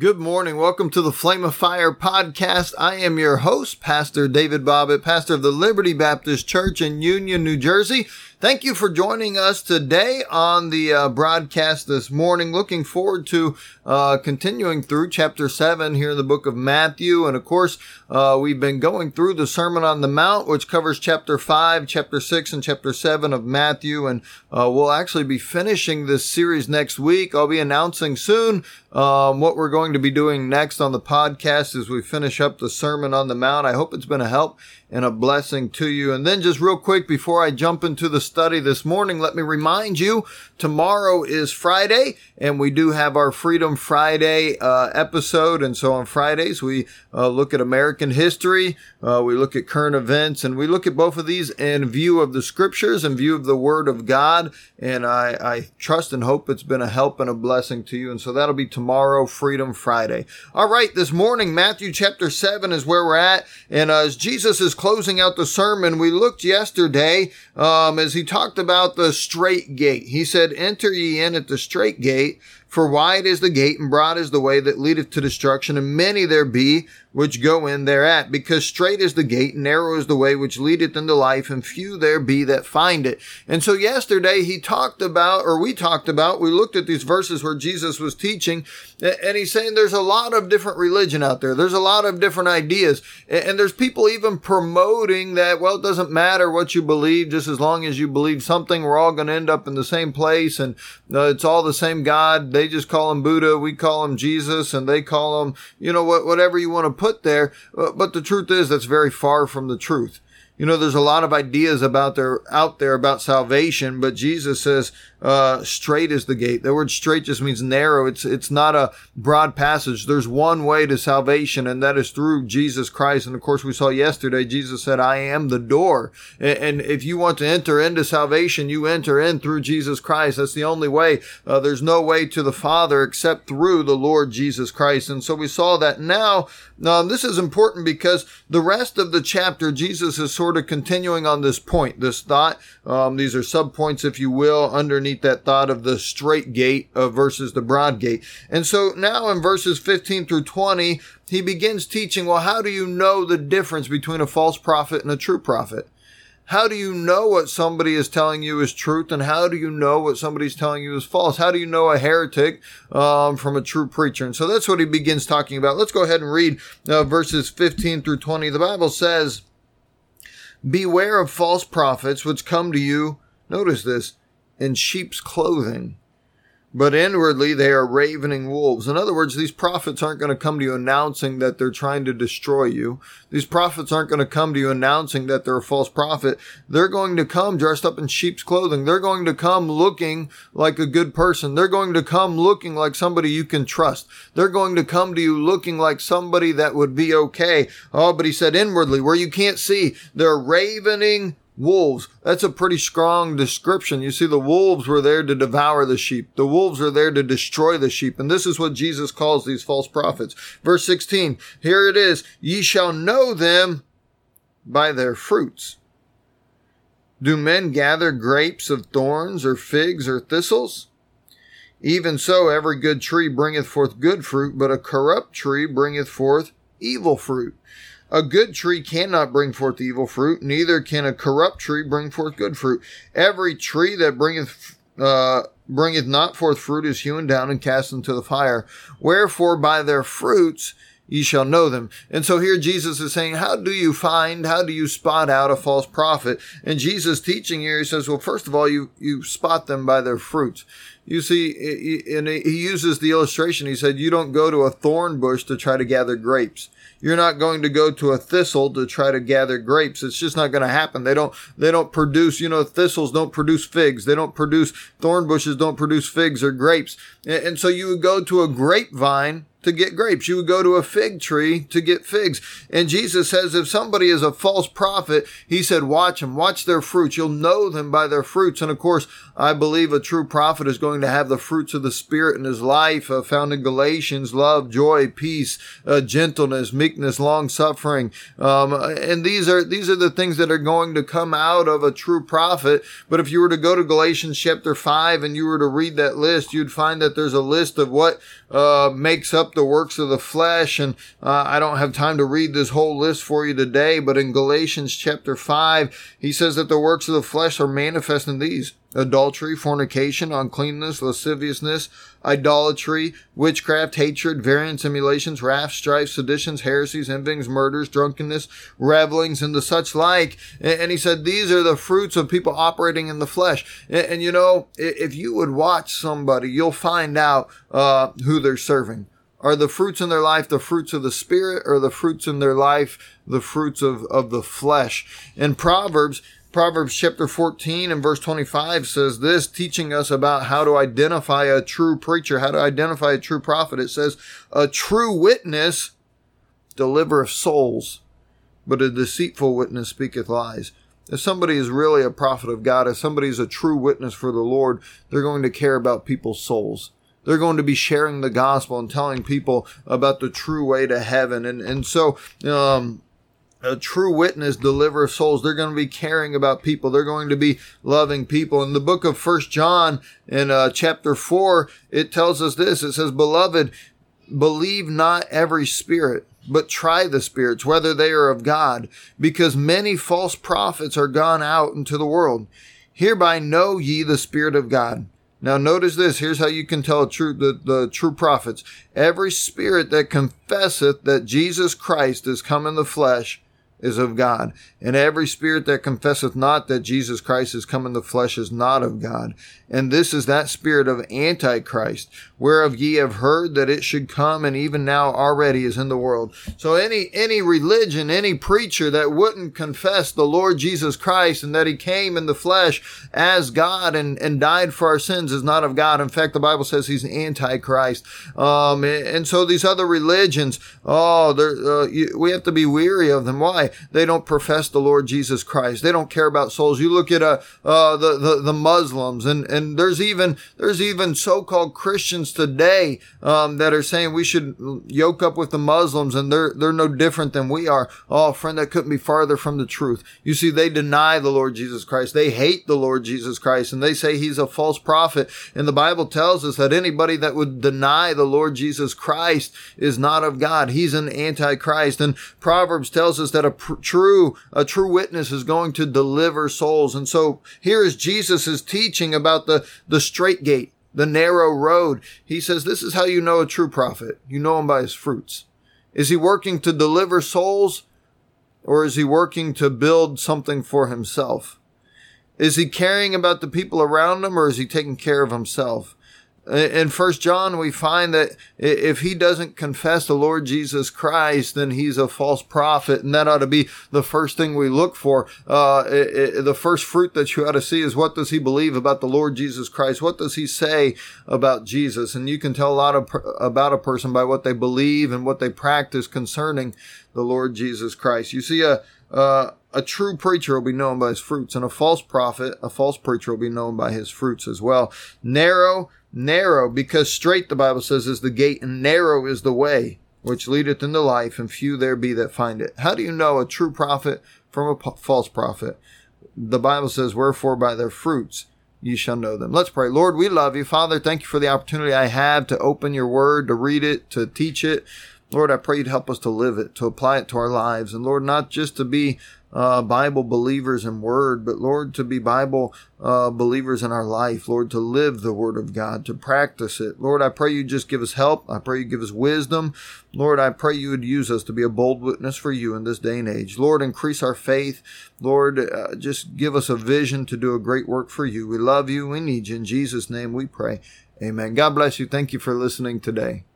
Good morning. Welcome to the Flame of Fire podcast. I am your host, Pastor David Bobbitt, pastor of the Liberty Baptist Church in Union, New Jersey. Thank you for joining us today on the uh, broadcast this morning. Looking forward to uh, continuing through chapter 7 here in the book of Matthew. And of course, uh, we've been going through the Sermon on the Mount, which covers chapter 5, chapter 6, and chapter 7 of Matthew. And uh, we'll actually be finishing this series next week. I'll be announcing soon um, what we're going to be doing next on the podcast as we finish up the Sermon on the Mount. I hope it's been a help and a blessing to you. And then just real quick before I jump into the study this morning, let me remind you tomorrow is Friday and we do have our Freedom Friday uh, episode. And so on Fridays, we uh, look at American history, uh, we look at current events, and we look at both of these in view of the scriptures and view of the word of God. And I, I trust and hope it's been a help and a blessing to you. And so that'll be tomorrow, Freedom Friday. All right. This morning, Matthew chapter seven is where we're at. And as Jesus is closing out the sermon, we looked yesterday um, as he talked about the straight gate. He said, enter ye in at the straight gate for wide is the gate and broad is the way that leadeth to destruction, and many there be which go in thereat, because straight is the gate, and narrow is the way which leadeth into life, and few there be that find it. And so yesterday he talked about, or we talked about, we looked at these verses where Jesus was teaching, and he's saying there's a lot of different religion out there. There's a lot of different ideas. And there's people even promoting that, well, it doesn't matter what you believe, just as long as you believe something, we're all going to end up in the same place, and uh, it's all the same God. They just call him Buddha, we call him Jesus, and they call him, you know, what, whatever you want to put there. Uh, but the truth is that's very far from the truth. You know, there's a lot of ideas about there out there about salvation, but Jesus says, uh, straight is the gate. The word straight just means narrow. It's, it's not a broad passage. There's one way to salvation, and that is through Jesus Christ. And of course, we saw yesterday, Jesus said, I am the door. And, if you want to enter into salvation, you enter in through Jesus Christ. That's the only way. Uh, there's no way to the Father except through the Lord Jesus Christ. And so we saw that now, um, this is important because the rest of the chapter, Jesus is sort of continuing on this point, this thought. Um, these are sub points, if you will, underneath underneath that thought of the straight gate uh, versus the broad gate. And so now in verses 15 through 20, he begins teaching, well, how do you know the difference between a false prophet and a true prophet? How do you know what somebody is telling you is truth, and how do you know what somebody's telling you is false? How do you know a heretic um, from a true preacher? And so that's what he begins talking about. Let's go ahead and read uh, verses 15 through 20. The Bible says, Beware of false prophets which come to you, notice this, in sheep's clothing, but inwardly they are ravening wolves. In other words, these prophets aren't going to come to you announcing that they're trying to destroy you. These prophets aren't going to come to you announcing that they're a false prophet. They're going to come dressed up in sheep's clothing. They're going to come looking like a good person. They're going to come looking like somebody you can trust. They're going to come to you looking like somebody that would be okay. Oh, but he said inwardly where you can't see, they're ravening wolves. That's a pretty strong description. You see, the wolves were there to devour the sheep. The wolves are there to destroy the sheep. And this is what Jesus calls these false prophets. Verse 16, here it is. Ye shall know them by their fruits. Do men gather grapes of thorns or figs or thistles? Even so, every good tree bringeth forth good fruit, but a corrupt tree bringeth forth evil fruit. A good tree cannot bring forth evil fruit, neither can a corrupt tree bring forth good fruit. Every tree that bringeth uh, bringeth not forth fruit is hewn down and cast into the fire. Wherefore by their fruits ye shall know them. And so here Jesus is saying, how do you find, how do you spot out a false prophet? And Jesus teaching here, he says, well, first of all, you, you spot them by their fruits. You see, and he uses the illustration. He said, you don't go to a thorn bush to try to gather grapes. You're not going to go to a thistle to try to gather grapes. It's just not going to happen. They don't, they don't produce, you know, thistles don't produce figs. They don't produce, thorn bushes don't produce figs or grapes. And so you would go to a grapevine to get grapes. You would go to a fig tree to get figs. And Jesus says if somebody is a false prophet, he said, watch them, watch their fruits. You'll know them by their fruits. And of course, I believe a true prophet is going to have the fruits of the Spirit in his life, uh, found in Galatians, love, joy, peace, uh, gentleness, meekness, long suffering. Um, and these are, these are the things that are going to come out of a true prophet. But if you were to go to Galatians chapter five and you were to read that list, you'd find that there's a list of what, uh, makes up up the works of the flesh. And uh, I don't have time to read this whole list for you today, but in Galatians chapter 5, he says that the works of the flesh are manifest in these adultery, fornication, uncleanness, lasciviousness, idolatry, witchcraft, hatred, variance, emulations, wrath, strife, seditions, heresies, envyings, murders, drunkenness, revelings, and the such like. And he said these are the fruits of people operating in the flesh. And, you know, if you would watch somebody, you'll find out uh, who they're serving. Are the fruits in their life the fruits of the spirit or the fruits in their life the fruits of, of the flesh? In Proverbs, Proverbs chapter 14 and verse 25 says this, teaching us about how to identify a true preacher, how to identify a true prophet. It says, a true witness delivereth souls, but a deceitful witness speaketh lies. If somebody is really a prophet of God, if somebody is a true witness for the Lord, they're going to care about people's souls. They're going to be sharing the gospel and telling people about the true way to heaven. And, and so, um, a true witness deliver souls. They're going to be caring about people. They're going to be loving people. In the book of First John, in uh, chapter four, it tells us this. It says, "Beloved, believe not every spirit." But try the spirits, whether they are of God, because many false prophets are gone out into the world. Hereby know ye the Spirit of God. Now notice this. Here's how you can tell true, the, the true prophets. Every spirit that confesseth that Jesus Christ is come in the flesh is of God. And every spirit that confesseth not that Jesus Christ is come in the flesh is not of God. And this is that spirit of Antichrist, whereof ye have heard that it should come and even now already is in the world. So any, any religion, any preacher that wouldn't confess the Lord Jesus Christ and that he came in the flesh as God and, and died for our sins is not of God. In fact, the Bible says he's Antichrist. Um, and so these other religions, oh, uh, you, we have to be weary of them. Why? They don't profess the Lord Jesus Christ. They don't care about souls. You look at, uh, uh, the, the, the Muslims and, and there's even there's even so-called Christians today um, that are saying we should yoke up with the Muslims, and they're they're no different than we are. Oh, friend, that couldn't be farther from the truth. You see, they deny the Lord Jesus Christ. They hate the Lord Jesus Christ, and they say he's a false prophet. And the Bible tells us that anybody that would deny the Lord Jesus Christ is not of God. He's an antichrist. And Proverbs tells us that a pr- true a true witness is going to deliver souls. And so here is Jesus' is teaching about the, the straight gate, the narrow road. He says, this is how you know a true prophet. You know him by his fruits. Is he working to deliver souls or is he working to build something for himself? Is he caring about the people around him or is he taking care of himself? In first john we find that if he doesn't confess the lord jesus christ then he's a false prophet and that ought to be the first thing we look for. Uh, it, it, the first fruit that you ought to see is what does he believe about the lord jesus christ? What does he say about jesus? And you can tell a lot of, about a person by what they believe and what they practice concerning the lord jesus christ. You see a uh, a true preacher will be known by his fruits, and a false prophet, a false preacher will be known by his fruits as well. Narrow Narrow, because straight, the Bible says, is the gate, and narrow is the way which leadeth into life, and few there be that find it. How do you know a true prophet from a false prophet? The Bible says, Wherefore by their fruits ye shall know them. Let's pray. Lord, we love you. Father, thank you for the opportunity I have to open your word, to read it, to teach it. Lord, I pray you'd help us to live it, to apply it to our lives. And Lord, not just to be uh, Bible believers in word, but Lord, to be Bible uh, believers in our life, Lord, to live the word of God, to practice it. Lord, I pray you just give us help. I pray you give us wisdom. Lord, I pray you would use us to be a bold witness for you in this day and age. Lord, increase our faith. Lord, uh, just give us a vision to do a great work for you. We love you. We need you. In Jesus' name we pray. Amen. God bless you. Thank you for listening today.